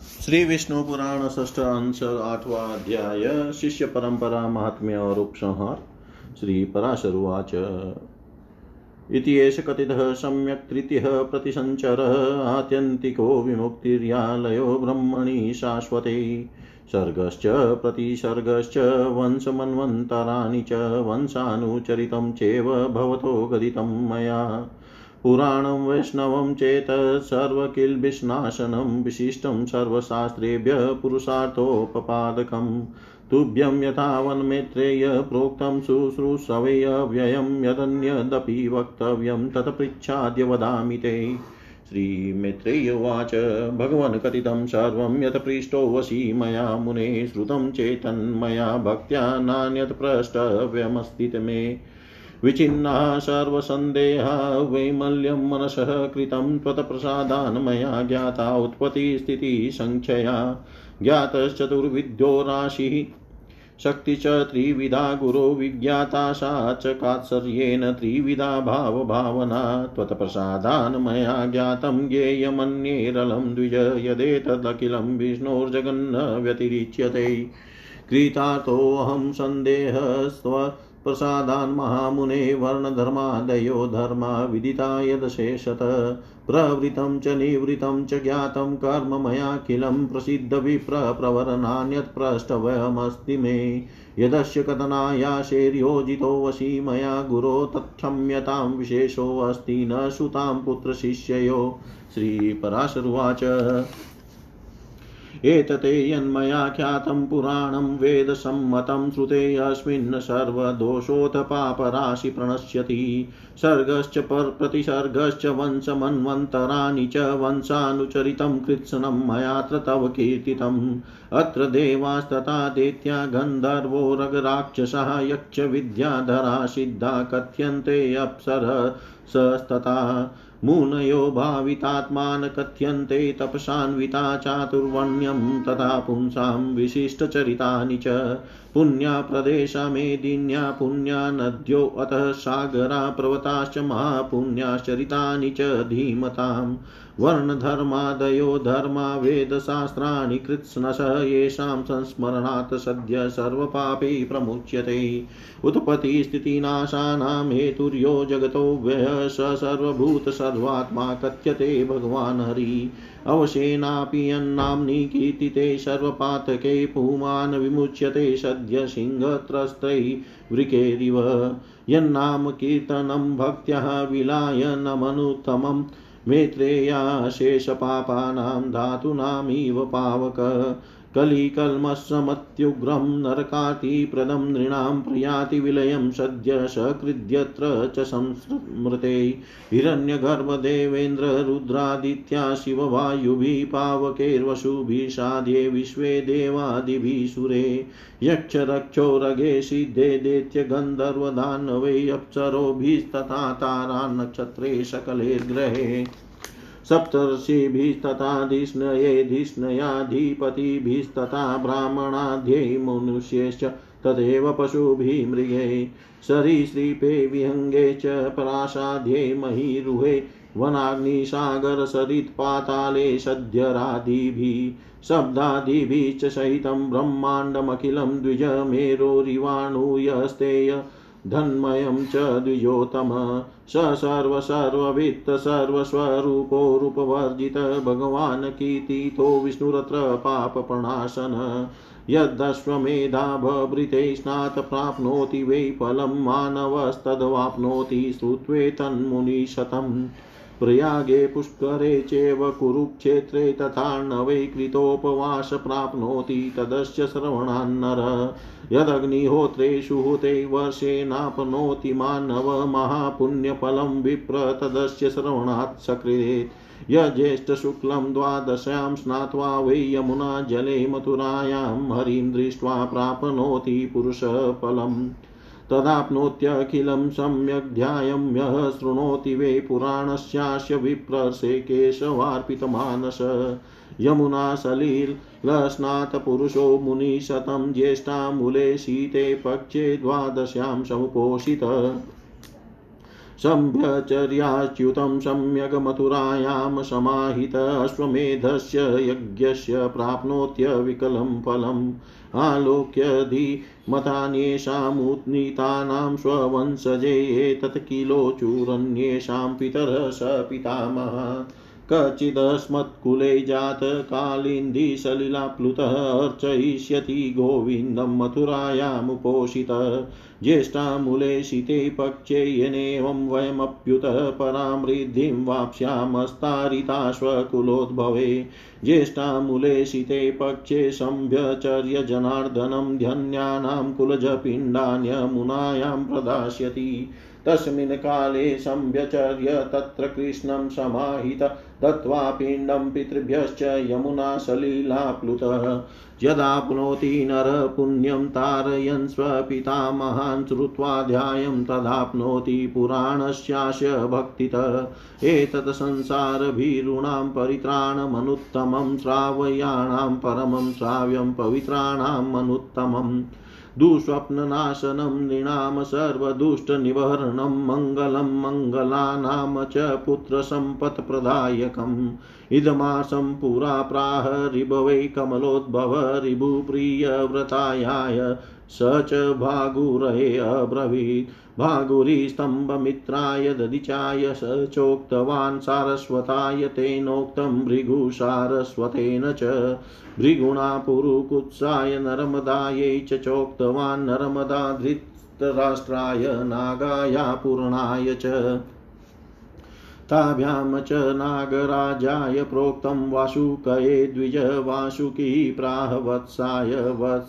श्री विष्णु पुराण ष्ठ अंश आठवा अध्याय शिष्य परंपरा महात्म्य और उपसंहार श्री पराशरुवाच इति एष कथितः सम्यक् तृतीयः प्रतिसञ्चरः आत्यन्तिको विमुक्तिर्यालयो ब्रह्मणि शाश्वते। सर्गश्च प्रतिसर्गश्च वंशमन्वन्तराणि च वंशानुचरितं चेव भवतो गदितं मया। पुराणं वैष्णवं चेत् सर्वकिल्बिष्नाशनं विशिष्टं सर्वशास्त्रेभ्यः पुरुषार्थोपपादकम् तुभ्यं यथा वन्मेत्रेय प्रोक्तं शुश्रूषवेऽव्ययं यदन्यदपि वक्तव्यं तत्पृच्छाद्य वदामि ते। श्रीमित्रेय उवाच, भगवन् कथितं सर्वं यत् वशी मया मुने श्रुतं चेतन्मया भक्त्या नान्यत् प्रष्टव्यमस्ति मे। विचिन्नाः सर्वसन्देहा वैमल्यं मनसः कृतं त्वत्प्रसादान् मया ज्ञाता उत्पत्तिस्थितिसङ्ख्यया ज्ञातश्चतुर्विद्यो राशिः। शक्ति च त्रिविधा गुरो विज्ञाता सा च कात्सर्येण त्रिविधा भावभावना। त्वत्प्रसादान् मया ज्ञातं ज्ञेयमन्येरलं द्विज यदेतदखिलं विष्णोर्जगन्न व्यतिरिच्यते कृतार्थोऽहं सन्देहस्त्व प्रसादान् महामुने वर्णधर्मादयो धर्मा विदिता यदशेषत प्रवृतं च निवृतं च ज्ञातं कर्म मयाखिलं प्रसिद्धविप्रप्रवरणान्यत् प्रष्टवयमस्ति मे। यदस्य कथनायाशेर्योजितो वशी मया गुरो तत्क्षम्यतां विशेषोऽस्ति न सुतां पुत्रशिष्ययो। श्रीपराशरुवाच एतते यन्मया ख्यातं पुराणं वेदसम्मतं श्रुतेऽस्मिन् सर्वदोषोऽथ पापराशि प्रणश्यति सर्गश्च प्रतिसर्गश्च वंशमन्वन्तराणि च वंशानुचरितं कृत्स्नं मयात्र तव कीर्तितम्। अत्र देवास्तथा दैत्या गन्धर्वो रगराक्षसः यक्षविद्याधरा सिद्धा कथ्यन्ते अप्सरसस्तथा। मुनयो भावितात्मान कथ्यन्ते तपसान्विता चातुर्वण्यं तथा पुंसां विशिष्टचरितानि च। पुण्याप्रदेशा मेदिन्या पुण्या नद्यो अतः सागरा पर्वताश्च महापुण्याश्चरितानि च धीमताम्। वर्णधर्मादयो धर्मा वेदशास्त्राणि कृत्स्नश, येषां संस्मरणात् सद्य सर्वपापै प्रमुच्यते। उत्पत्तिस्थितिनाशानां हेतुर्यो जगतो व्ययः स सर्वभूतसर्वात्मा कथ्यते भगवान् हरि। अवशेनापि यन्नाम्नि कीर्तिते सर्वपातके पुमान् विमुच्यते सद्य सिंहत्रस्तै वृकेरिव यन्नाम कीर्तनं भक्त्यः विलायनमनुत्तमम् मेत्रेयाशेषपापानां धातूनामिव पावक। कलिकल्मषमत्युग्रं नरकातिप्रदं नृणां प्रयाति विलयं सद्य सकृद्यत्र च संस्मृते हिरण्यगर्भदेवेन्द्ररुद्रादित्या शिववायुभिः पावकैर्वशुभिः साध्ये विश्वे देवादिभिः सुरे यक्षरक्षोरगे सिद्धे दैत्यगन्धर्वदानवै अप्सरोभिस्तथा तारान्नक्षत्रे सकलेर्ग्रहे सप्तर्षिभिस्तथा धिष्णयेधिष्णयाधिपतिभिस्तथा ब्राह्मणाध्ये मनुष्यैश्च तदेव पशुभिः मृगे सरीसृपे विहङ्गे च पराशाध्ये महीरुहे वनाग्निसागरसरित्पाताले सद्यरादिभिः शब्दादिभिः च सहितं ब्रह्माण्डमखिलं द्विजमेरोरिवाणूयस्तेय धन्मयं च द्विजोतम स सर्वसर्ववित्त सर्वस्वरूपो रूपवर्जित भगवान् कीर्तितो विष्णुरत्र पापप्रणाशन यदश्वमेधा भवृते स्नात प्राप्नोति वै फलं मानवस्तद्वाप्नोति श्रुत्वेतन्मुनिशतम् प्रयागे पुष्करे चैव कुरुक्षेत्रे तथार्णवै कृतोपवास प्राप्नोति तदस्य श्रवणान्नर। यदग्निहोत्रेषु हुते वर्षेनाप्नोति मानवमहापुण्यफलं विप्र तदस्य श्रवणात् सकृत् यज्येष्ठशुक्लं द्वादश्यां स्नात्वा वै यमुना जले मथुरायां हरिं दृष्ट्वा प्राप्नोति पुरुषफलम्। तदाप्नोत्यखिलं सम्यग् ध्यायं यः शृणोति वै पुराणस्यास्य विप्रसे केशवार्पितमानस। यमुना सलिलस्नातपुरुषो मुनिशतं ज्येष्ठामूले शीते पक्षे द्वादश्यां समुपोषित। सम्भ्यचर्याच्युतं सम्यग् मथुरायां समाहित अश्वमेधस्य यज्ञस्य प्राप्नोत्यविकलं फलम् आलोक्यधिमतान्येषामुत्नीतानां स्ववंशजे एतत् किलोचूरन्येषां पितरः स पितामह। कचिदस्मत्कुले जातकालिन्दीसलिलाप्लुतः अर्चयिष्यति गोविन्दं मथुरायामुपोषितः ज्येष्ठामूले शीते पक्षे येनेवं वयमप्युतः परां वृद्धिं वाप्स्यामस्तारिताश्वकुलोद्भवे। ज्येष्ठामूले शीते पक्षे सम्भ्यचर्यजनार्दनं धन्यानां कुलजपिण्डान्यमुनायां प्रदास्यति। तस्मिन् काले सम्भ्यचर्य तत्र कृष्णं समाहित, दत्त्वा पिण्डं पितृभ्यश्च यमुना सलिलाप्लुतः। यदाप्नोति नरः पुण्यं तारयन् स्वपितामहान् श्रुत्वाध्यायं तदाप्नोति पुराणस्यास्य भक्तितः। एतत् संसारभीरूणां परित्राणमनुत्तमं, श्रावयाणां परमं, श्राव्यं पवित्राणाम् अनुत्तमम् दुःस्वप्ननाशनं नृणां सर्वदुष्टनिवहरणं मङ्गलं मङ्गलानां च पुत्रसम्पत्प्रदायकम्। इदमासं पुरा प्राह ऋभवै कमलोद्भव ऋभुप्रियव्रतायाय स च भागुरये अब्रवीत्। भागुरीस्तम्भमित्राय ददिचाय स चोक्तवान् सारस्वताय तेनोक्तं भृगुसारस्वतेन च। भृगुणा पुरुकुत्साय नर्मदायै च चोक्तवान् नर्मदा धृतराष्ट्राय नागाया पूर्णाय च। ताभ्यां च नागराजाय प्रोक्तं वासुकये द्विज वासुकी प्राह वत्स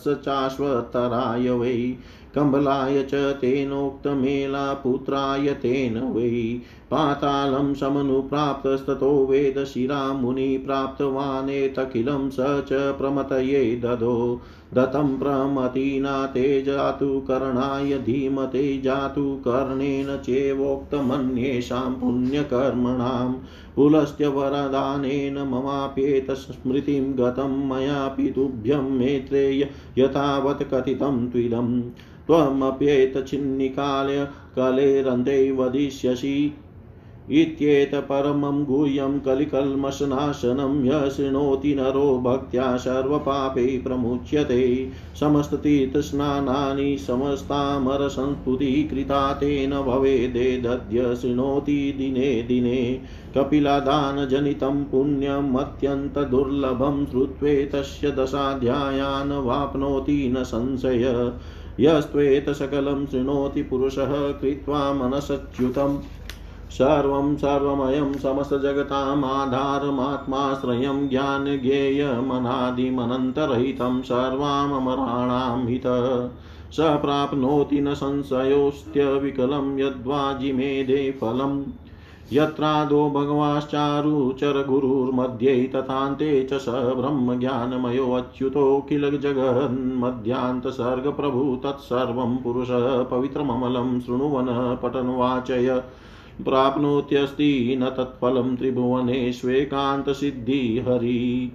चाश्वतराय वै। कम्बलाय च तेनोक्तमेलापुत्राय तेन वै। पातालं समनुप्राप्तस्ततो वेदशिरा मुनि प्राप्तवानेतखिलं स च प्रमतये ददो। दत्तं प्रमतिना ते जातु करणाय धीमते जातु कर्णेन चेवोक्तमन्येषां पुण्यकर्मणां पुलस्त्यवरदानेन ममाप्येत स्मृतिं गतं मयापि तुभ्यं मेत्रेय यथावत् कथितं त्विदम् त्वमप्येतच्छिन्निकाले कलेरन्ते वदिष्यसि इत्येतपरमं गुह्यं कलिकल्मषनाशनं य शृणोति नरो भक्त्या सर्वपापै प्रमुच्यते। समस्ततीर्थस्नानानि समस्तामरसंस्तुतिकृता तेन भवेदेदद्य शृणोति दिने दिने। कपिलादानजनितं पुण्यम् अत्यन्तदुर्लभं श्रुत्वेतस्य दशाध्यायान् वाप्नोति न संशय। यस्त्वेत सकलं शृणोति पुरुषः कृत्वा मनसच्युतम्। सर्वं सर्वमयं समस्तजगतामाधारमात्माश्रयं ज्ञानज्ञेयमनादिमनन्तरहितं सर्वामराणां हित। स प्राप्नोति न संशयोऽस्त्यविकलं यद्वाजिमेधे फलम्। यत्रादो भगवाश्चारुचरगुरुर्मध्ये तथान्ते च स ब्रह्मज्ञानमयोऽच्युतो किल जगन्मध्यान्तसर्गप्रभु तत्सर्वं पुरुषः पवित्रममलं शृणुवन् पठन्वाचय। प्राप्नोत्यस्ति न तत्फलं त्रिभुवनेष्वेकान्तसिद्धिहरि हरि।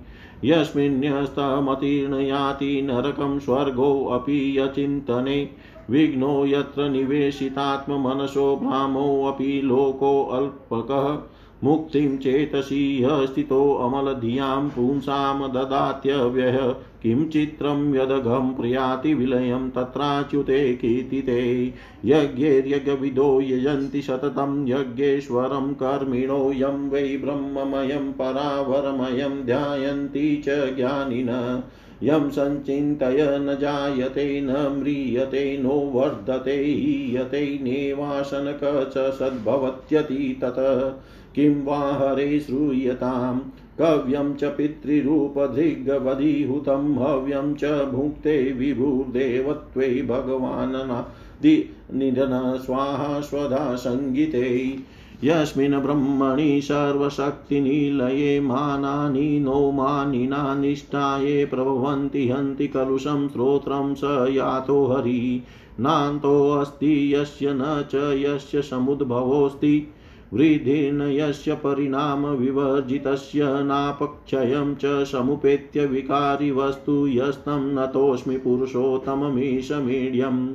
याति नरकं स्वर्गोऽपि यचिन्तने। विघ्नो यत्र निवेशितात्ममनसो भ्रामोऽपि लोकोऽल्पकः मुक्तिं चेतसि स्थितोऽमलधियाँ पुंसां ददात्यव्यय। किं चित्रं यदघं प्रियाति विलयं तत्राच्युते कीर्तिते यज्ञैर्यज्ञविदो यजन्ति सततं यज्ञेश्वरं कर्मिणो यं वै ब्रह्ममयं परावरमयं ध्यायन्ति च ज्ञानिन। यं सञ्चिन्तय न जायते, न म्रियते, नो वर्धते, हीयते, नेवासनक च सद्भवत्यति ततः किं वा हरे श्रूयताम् कव्यं च पितृरूपधृग्वधिहुतं हव्यं च भुक्ते विभुर्देवत्वे भगवाननादि निधन, स्वाहा स्वधा सङ्गीते यस्मिन् ब्रह्मणि सर्वशक्तिनिलये मानानि नो मानिनानिष्ठाये प्रभवन्ति हन्ति कलुषं श्रोत्रं स यातो हरि। नान्तोऽस्ति यस्य न च यस्य समुद्भवोऽस्ति। वृद्धिर्न यस्य परिणामविवर्जितस्य नापक्षयं च समुपेत्य विकारि वस्तु यस्तं नतोऽस्मि पुरुषोत्तममीशमीड्यम्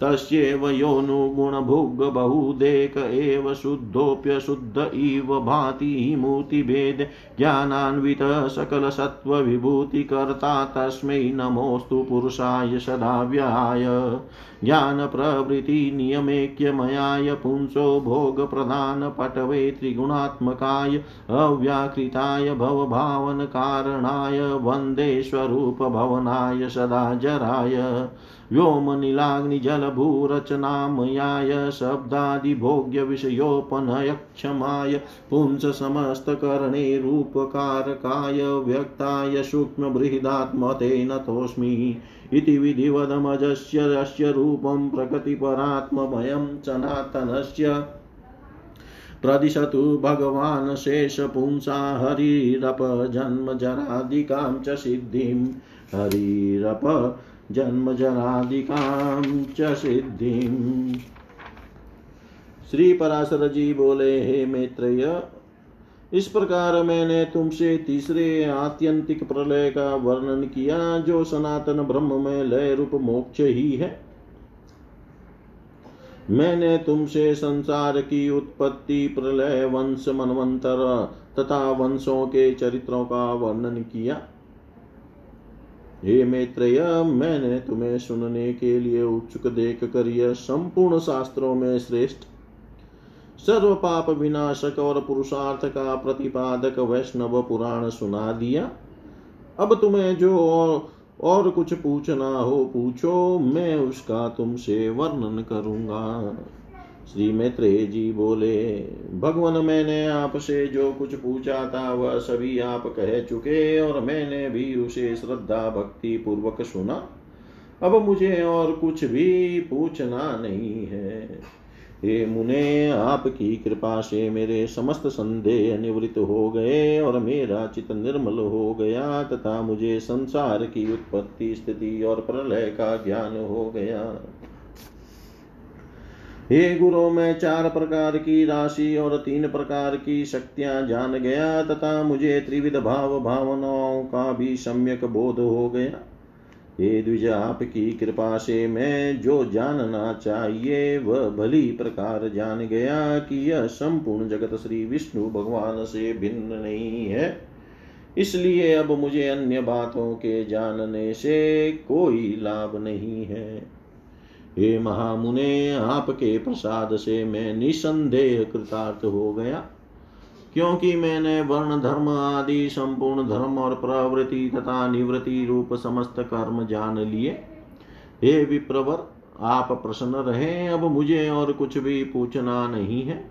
तस्यैव योऽनुगुणभुग् बहुदेक एव शुद्धोऽप्यशुद्ध इव भाति मूर्तिभेद ज्ञानान्वितः सकलसत्त्वविभूतिकर्ता तस्मै नमोऽस्तु पुरुषाय सदाव्याय। ज्ञानप्रवृत्तिनियमेक्यमयाय पुंसो भोगप्रधानपटवे त्रिगुणात्मकाय अव्याकृताय भवभावनकारणाय वंदे स्वरूपभवनाय सदा जराय व्योमनिलाग्निजलभूरचनामयाय, शब्दादिभोग्यविषयोपनयक्षमाय, पुंससमस्तकरणे रूपकारकाय, व्यक्ताय सूक्ष्मबृहदात्मते नतोऽस्मि इति विधिवदमजस्य यस्य रूपं प्रकृतिपरात्ममयं सनातनस्य। प्रदिशतु भगवान् शेषपुंसा हरिरपजन्मजरादिकां च सिद्धिं। हरिरप जन्मजरादिकां च सिद्धिम् श्री पराशर जी बोले, हे मैत्रेय, इस प्रकार मैंने तुमसे तीसरे आत्यंतिक प्रलय का वर्णन किया, जो सनातन ब्रह्म में लय रूप मोक्ष ही है। मैंने तुमसे संसार की उत्पत्ति, प्रलय, वंश, मनवंतर तथा वंशों के चरित्रों का वर्णन किया। हे मैत्रेय मैंने तुम्हें सुनने के लिए उत्सुक देख कर यह संपूर्ण शास्त्रों में श्रेष्ठ सर्व पाप विनाशक और पुरुषार्थ का प्रतिपादक वैष्णव पुराण सुना दिया। अब तुम्हें जो और, और कुछ पूछना हो पूछो मैं उसका तुमसे वर्णन करूँगा। श्री मैत्रेय जी बोले, भगवान, मैंने आपसे जो कुछ पूछा था, वह सभी आप कह चुके और मैंने भी उसे श्रद्धा भक्ति पूर्वक सुना। अब मुझे और कुछ भी पूछना नहीं है। हे मुने, आपकी कृपा से मेरे समस्त संदेह निवृत्त हो गए और मेरा चित निर्मल हो गया तथा मुझे संसार की उत्पत्ति, स्थिति और प्रलय का ज्ञान हो गया। हे गुरु, मैं चार प्रकार की राशि और तीन प्रकार की शक्तियाँ जान गया तथा मुझे त्रिविध भाव भावनाओं का भी सम्यक बोध हो गया। हे द्विज, आपकी कृपा से मैं जो जानना चाहिए, वह भली प्रकार जान गया कि यह संपूर्ण जगत श्री विष्णु भगवान से भिन्न नहीं है। इसलिए अब मुझे अन्य बातों के जानने से कोई लाभ नहीं है। हे महामुने, आपके प्रसाद से मैं निसंदेह कृतार्थ हो गया। क्योंकि मैंने वर्ण, धर्म आदि, संपूर्ण धर्म और प्रवृत्ति तथा निवृत्ति रूप समस्त कर्म जान लिए। हे विप्रवर, आप प्रसन्न रहे, अब मुझे और कुछ भी पूछना नहीं है।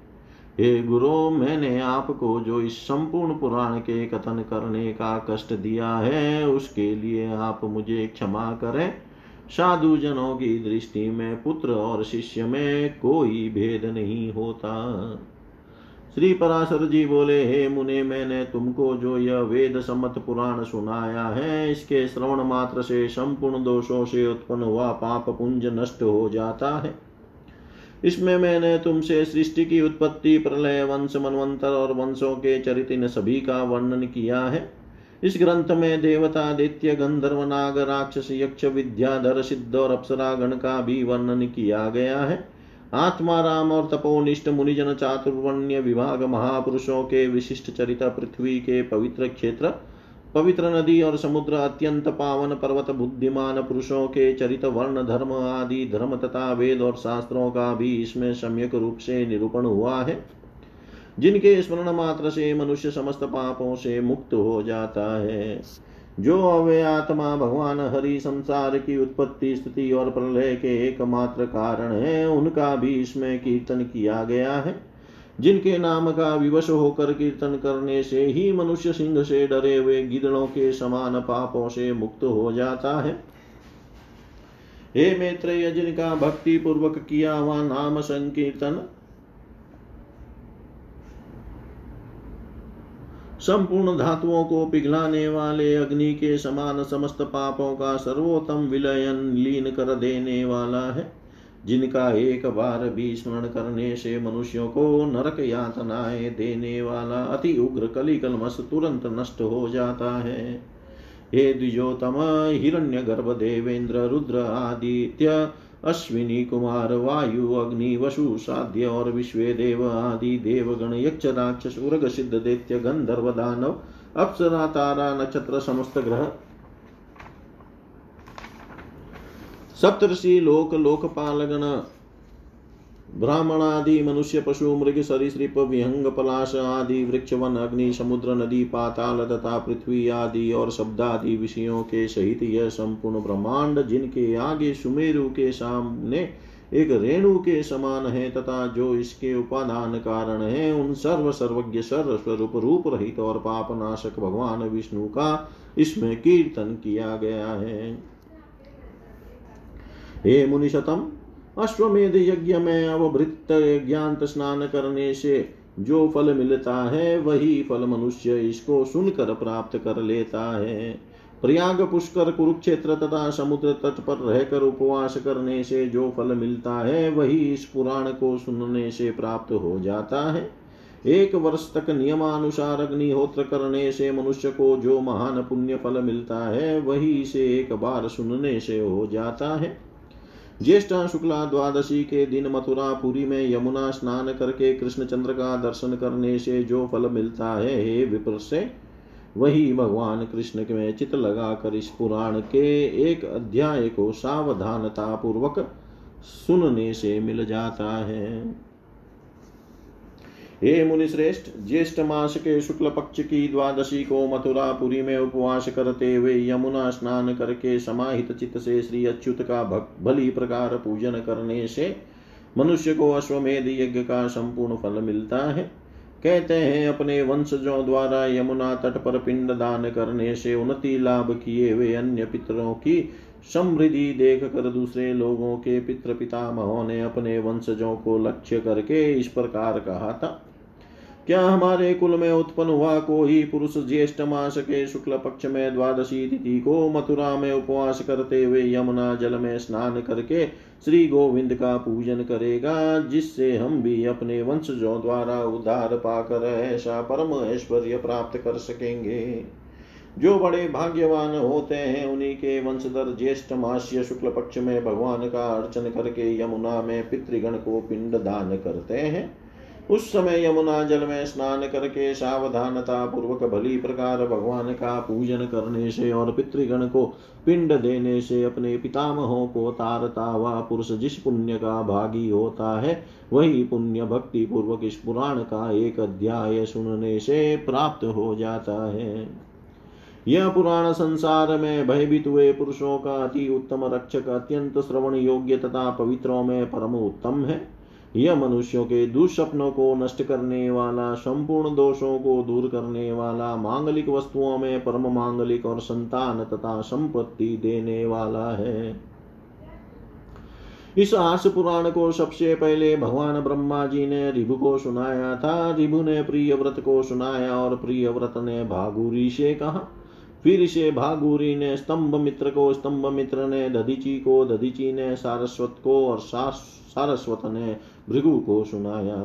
हे गुरु, मैंने आपको जो इस संपूर्ण पुराण के कथन करने का कष्ट दिया है, उसके लिए आप मुझे क्षमा करें। साधु जनों की दृष्टि में पुत्र और शिष्य में कोई भेद नहीं होता। श्री पराशर जी बोले, हे मुने, मैंने तुमको जो यह वेद सम्मत पुराण सुनाया है, इसके श्रवण मात्र से संपूर्ण दोषों से उत्पन्न हुआ पाप पुंज नष्ट हो जाता है। इसमें मैंने तुमसे सृष्टि की उत्पत्ति, प्रलय, वंश, मनवंतर और वंशों के चरित इन सभी का वर्णन किया है। इस ग्रंथ में देवता, दैत्य, गंधर्व, नाग, राक्षस, यक्ष विद्याधर सिद्ध और अप्सरा गण का भी वर्णन किया गया है। आत्मा, राम और तपोनिष्ठ, मुनिजन चातुर्वण्य विभाग, महापुरुषों के विशिष्ट चरित, पृथ्वी के पवित्र क्षेत्र, पवित्र नदी और समुद्र, अत्यंत पावन पर्वत, बुद्धिमान पुरुषों के चरित, वर्ण, धर्म आदि, धर्म तथा वेद और शास्त्रों का भी इसमें सम्यक रूप से निरूपण हुआ है। जिनके स्मरण मात्र से मनुष्य समस्त पापों से मुक्त हो जाता है। जो अव्य आत्मा भगवान हरि संसार की उत्पत्ति, स्थिति और प्रलय के एकमात्र कारण है, उनका भी इसमें कीर्तन किया गया है। जिनके नाम का विवश होकर कीर्तन करने से ही मनुष्य सिंह से डरे हुए गिदड़ों के समान पापों से मुक्त हो जाता है। हे मैत्रेय, जिनका भक्ति पूर्वक किया हुआ नाम संकीर्तन संपूर्ण धातुओं को पिघलाने वाले अग्नि के समान समस्त पापों का सर्वोत्तम विलयन लीन कर देने वाला है, जिनका एक बार भी स्मरण करने से मनुष्यों को नरक यातनाएँ देने वाला अति उग्र कलिकलमस तुरंत नष्ट हो जाता है। हे द्विजोतम हिरण्य गर्भ देवेंद्र, रुद्र, आदित्य अश्विनी कुमार, वायु, अग्नि, वसु, साध्य और विश्व देव आदि देवगण, यक्ष, राक्षस, उर्ग, सिद्ध, दैत्य, गंधर्व, दानव, अप्सरा, तारा, नक्षत्र समस्त ग्रह। सप्तषि लोक लोकपाल गण ब्राह्मण आदि मनुष्य, पशु, मृग, सरीसृप, विहंग, पलाश आदि, वृक्ष, वन, अग्नि, समुद्र, नदी, पाताल तथा पृथ्वी आदि और शब्द आदि विषयों के सहित यह संपूर्ण ब्रह्मांड जिनके आगे सुमेरु के सामने एक रेणु के समान है तथा जो इसके उपादान कारण है, उन सर्व सर्वज्ञ, सर्व स्वरूप, रूप रहित और पाप नाशक भगवान विष्णु का इसमें कीर्तन किया गया है। हे मुनिशतम अश्वमेध यज्ञ में अवभृत ज्ञान स्नान करने से जो फल मिलता है, वही फल मनुष्य इसको सुनकर प्राप्त कर लेता है। प्रयाग, पुष्कर, कुरुक्षेत्र तथा समुद्र तट पर रहकर उपवास करने से जो फल मिलता है, वही इस पुराण को सुनने से प्राप्त हो जाता है। एक वर्ष तक नियमानुसार अग्निहोत्र करने से मनुष्य को जो महान पुण्य फल मिलता है, वही इसे एक बार सुनने से हो जाता है। ज्येष्ठा शुक्ला द्वादशी के दिन मथुरा पुरी में यमुना स्नान करके कृष्णचंद्र का दर्शन करने से जो फल मिलता है, हे विप्र से, वही भगवान कृष्ण में चित लगाकर इस पुराण के एक अध्याय को सावधानता पूर्वक सुनने से मिल जाता है। हे मुनिश्रेष्ठ, ज्येष्ठ मास के शुक्ल पक्ष की द्वादशी को मथुरापुरी में उपवास करते हुए यमुना स्नान करके समाहित चित्त से श्री अच्युत का भली प्रकार पूजन करने से मनुष्य को अश्वमेध यज्ञ का संपूर्ण फल मिलता है। कहते हैं, अपने वंशजों द्वारा यमुना तट पर पिंड दान करने से उन्नति लाभ किए हुए अन्य पितरों की समृद्धि देख कर दूसरे लोगों के पितृ पितामहों ने अपने वंशजों को लक्ष्य करके इस प्रकार कहा था। क्या हमारे कुल में उत्पन्न हुआ को ही पुरुष ज्येष्ठ मास के शुक्ल पक्ष में द्वादशी तिथि को मथुरा में उपवास करते हुए यमुना जल में स्नान करके श्री गोविंद का पूजन करेगा, जिससे हम भी अपने वंशजों द्वारा उद्धार पाकर ऐसा परम ऐश्वर्य प्राप्त कर सकेंगे। जो बड़े भाग्यवान होते हैं, उन्हीं के वंशधर ज्येष्ठ मास्य शुक्ल पक्ष में भगवान का अर्चन करके यमुना में पितृगण को पिंड दान करते हैं। उस समय यमुना जल में स्नान करके सावधानता पूर्वक भली प्रकार भगवान का पूजन करने से और पितृगण को पिंड देने से अपने पितामहों को तारता हुआ पुरुष जिस पुण्य का भागी होता है, वही पुण्य भक्ति पूर्वक इस पुराण का एक अध्याय सुनने से प्राप्त हो जाता है। यह पुराण संसार में भयभीत हुए पुरुषों का अति उत्तम रक्षक, अत्यंत श्रवण योग्य तथा पवित्रों में परम उत्तम है। यह मनुष्यों के दुष्स्वप्नों को नष्ट करने वाला, संपूर्ण दोषों को दूर करने वाला, मांगलिक वस्तुओं में परम मांगलिक और संतान तथा संपत्ति देने वाला है। इस आस पुराण को सबसे पहले भगवान ब्रह्मा जी ने रिभु को सुनाया था। रिभु ने प्रिय व्रत को सुनाया और प्रिय व्रत ने भागुरी से कहा फिर इसे भागुरी ने स्तंभ मित्र को, स्तंभ मित्र ने दधीची को, दधीची ने सारस्वत को और सारस्वत ने भृगु को सुनाया।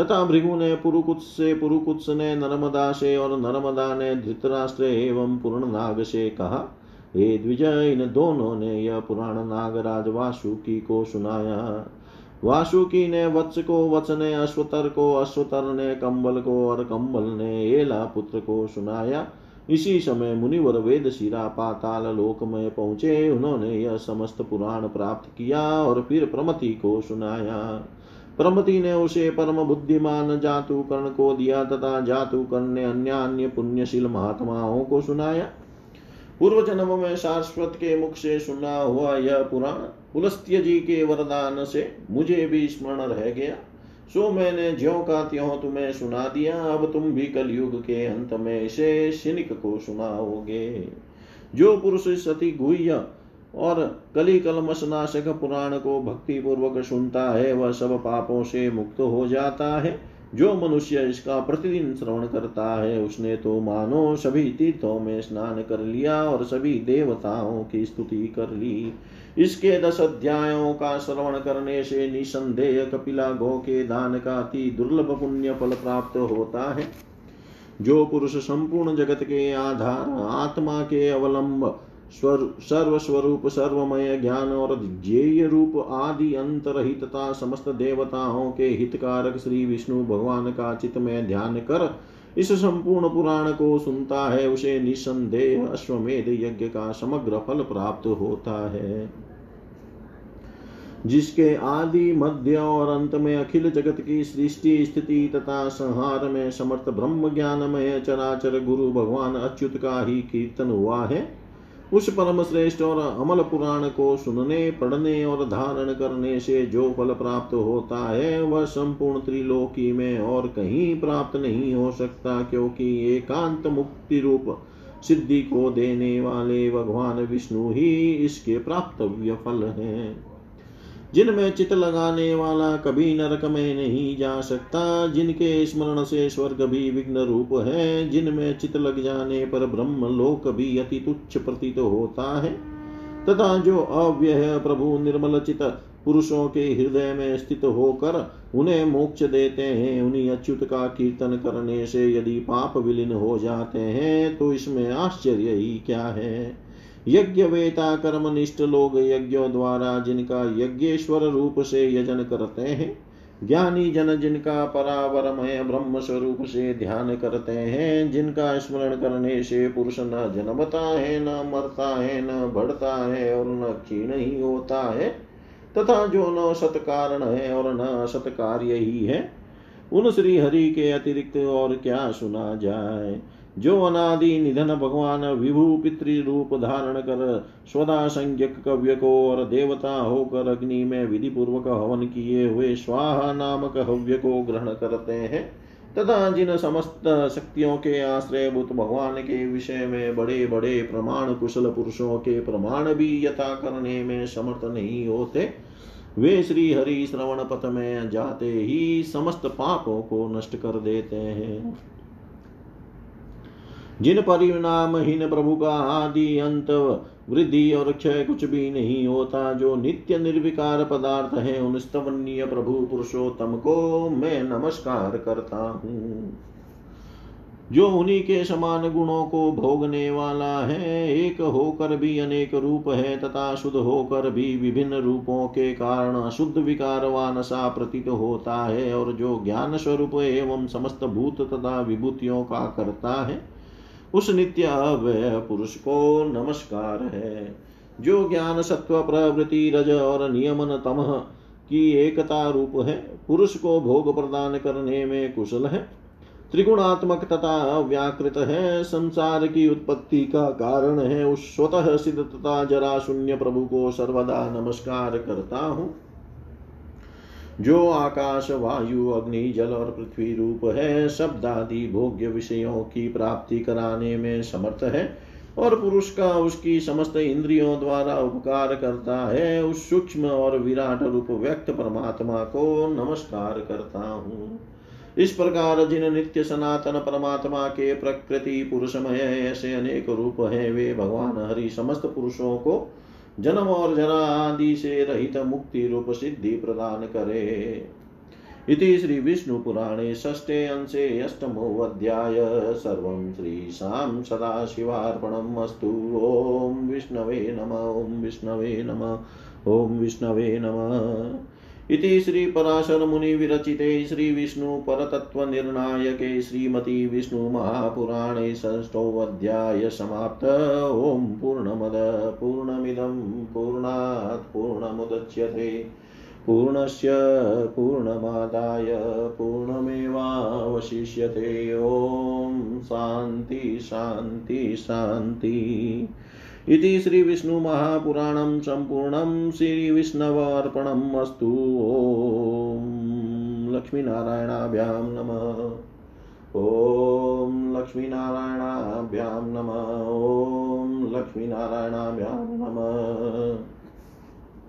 तथा भृगु ने पुरुकुत्स से पुरुकुत्स ने नर्मदा से और नर्मदा ने धृतराष्ट्र एवं पूर्णनाग से कहा, हे द्विजय इन दोनों ने यह पुराण नागराज वासुकी को सुनाया। वासुकी ने वत्स को, वत्स ने अश्वतर को, अश्वतर ने कंबल को और कंबल ने एला पुत्र को सुनाया। इसी समय मुनिवर वेद शिरा पाताल लोक में पहुँचे। उन्होंने यह समस्त पुराण प्राप्त किया और फिर प्रमति को सुनाया। प्रमति ने उसे परम बुद्धिमान जातु कर्ण को दिया तथा जातु कर्ण ने अन्य अन्य पुण्यशील महात्माओं को सुनाया। पूर्व जन्म में शाश्वत के मुख से सुना हुआ यह पुराण पुलस्त्य जी के वरदान से मुझे भी स्मरण रह गया। सो मैंने ज्यो का त्यों तुम्हें सुना दिया, अब तुम भी कलयुग के अंत में इसे शिनिक को सुनाओगे। जो पुरुष सती गुह्य और कली कलमश नाशक पुराण को भक्ति पूर्वक सुनता है, वह सब पापों से मुक्त हो जाता है। जो मनुष्य इसका प्रतिदिन श्रवण करता है, उसने तो मानो सभी तीर्थों में स्नान कर लिया और सभी देवताओं की स्तुति कर ली। इसके दस अध्यायों का श्रवण करने से निसंदेह कपिला गो के दान का अति दुर्लभ पुण्य फल प्राप्त होता है। जो पुरुष संपूर्ण जगत के आधार, आत्मा के अवलंब सर्वस्वरूप, सर्वमय ज्ञान और ज्ञेय रूप आदि अंतरहितता समस्त देवताओं के हितकारक श्री विष्णु भगवान का चित्त में ध्यान कर इस संपूर्ण पुराण को सुनता है, उसे निसंदेह अश्वमेध यज्ञ का समग्र फल प्राप्त होता है। जिसके आदि मध्य और अंत में अखिल जगत की सृष्टि स्थिति तथा संहार में समर्थ ब्रह्म ज्ञानमय चराचर गुरु भगवान अच्युत का ही कीर्तन हुआ है। उस परम श्रेष्ठ और अमल पुराण को सुनने, पढ़ने और धारण करने से जो फल प्राप्त होता है, वह संपूर्ण त्रिलोकी में और कहीं प्राप्त नहीं हो सकता, क्योंकि एकांत मुक्ति रूप सिद्धि को देने वाले भगवान विष्णु ही इसके प्राप्तव्य फल हैं। जिनमें चित लगाने वाला कभी नरक में नहीं जा सकता, जिनके स्मरण से स्वर्ग भी विघ्न रूप है, जिनमें चित लग जाने पर ब्रह्म लोक भी अति तुच्छ प्रतीत तो होता है। तथा जो अव्यय प्रभु निर्मल चित पुरुषों के हृदय में स्थित होकर उन्हें मोक्ष देते हैं, उन्हीं अच्युत का कीर्तन करने से यदि पाप विलीन हो जाते हैं तो इसमें आश्चर्य ही क्या है? यज्ञ वेता कर्मनिष्ठ लोग यज्ञों द्वारा जिनका यज्ञेश्वर रूप से यजन करते हैं, ज्ञानी जन जिनका परावरमय ब्रह्म स्वरूप से ध्यान करते हैं, जिनका स्मरण करने से पुरुष न जन्मता है, न मरता है, न बढ़ता है और न क्षीण ही होता है, तथा जो न सत्कारण है और न सत कार्य ही है, उन श्री हरि के अतिरिक्त और क्या सुना जाए। जो अनादि निधन भगवान विभु पितृ रूप धारण कर स्वदा संज्ञक कव्य को और देवता होकर अग्नि में विधि पूर्वक हवन किए हुए स्वाहा नामक हव्य को ग्रहण करते हैं। तथा जिन समस्त शक्तियों के आश्रय भूत भगवान के विषय में बड़े बड़े प्रमाण कुशल पुरुषों के प्रमाण भी यथा करने में समर्थ नहीं होते, वे श्री हरि श्रवण पथ में जाते ही समस्त पापों को नष्ट कर देते हैं। जिन परिणामहीन प्रभु का आदि अंत वृद्धि और क्षय कुछ भी नहीं होता, जो नित्य निर्विकार पदार्थ है, उन स्तवनीय प्रभु पुरुषोत्तम को मैं नमस्कार करता हूँ। जो उन्हीं के समान गुणों को भोगने वाला है, एक होकर भी अनेक रूप है, तथा शुद्ध होकर भी विभिन्न रूपों के कारण शुद्ध विकारवान सा प्रतीत होता है, और जो ज्ञान स्वरूप एवं समस्त भूत तथा विभूतियों का करता है उस नित्य अव्यय पुरुष को नमस्कार है। जो ज्ञान सत्व प्रवृत्ति रज और नियमन तम की एकता रूप है, पुरुष को भोग प्रदान करने में कुशल है। त्रिगुणात्मक तथा व्याकृत है, संसार की उत्पत्ति का कारण है। उस स्वतः सिद्ध तथा जरा शून्य प्रभु को सर्वदा नमस्कार करता हूँ। जो आकाश, वायु, अग्नि, जल और पृथ्वी रूप है शब्द आदि भोग्य विषयों की प्राप्ति कराने में समर्थ है और पुरुष का उसकी समस्त इंद्रियों द्वारा उपकार करता है, उस सूक्ष्म और विराट रूप व्यक्त परमात्मा को नमस्कार करता हूँ। इस प्रकार जिन नित्य सनातन परमात्मा के प्रकृति पुरुषमय ऐसे अनेक रूप हैं, वे भगवान हरि समस्त पुरुषों को जन्म और जरा आदि से रहित मुक्ति रूप सिद्धि प्रदान करे इति श्री विष्णु पुराणे षष्ठे अंशे अष्टमोऽध्याय। सर्वं श्रीशां सदाशिवार्पणम् अस्तु। ॐ विष्णवे नम, ॐ विष्णवे नम, ॐ विष्णवे नमः। इति श्रीपराशरमुनिविरचिते श्रीविष्णुपरतत्त्वनिर्णायके श्रीमती विष्णुमहापुराणे षष्ठोऽध्याय समाप्त। ॐ पूर्णमद, पूर्णमिदं, पूर्णात् पूर्णमुदच्यते। पूर्णस्य पूर्णमादाय पूर्णमेवावशिष्यते। ॐ शान्ति शान्ति शान्ति। इति श्रीविष्णुमहापुराणं सम्पूर्णं श्रीविष्णवार्पणम् अस्तु। ॐ लक्ष्मीनारायणाभ्यां नमः। ॐ लक्ष्मीनारायणाभ्यां नमः। ॐ लक्ष्मीनारायणाभ्यां नमः।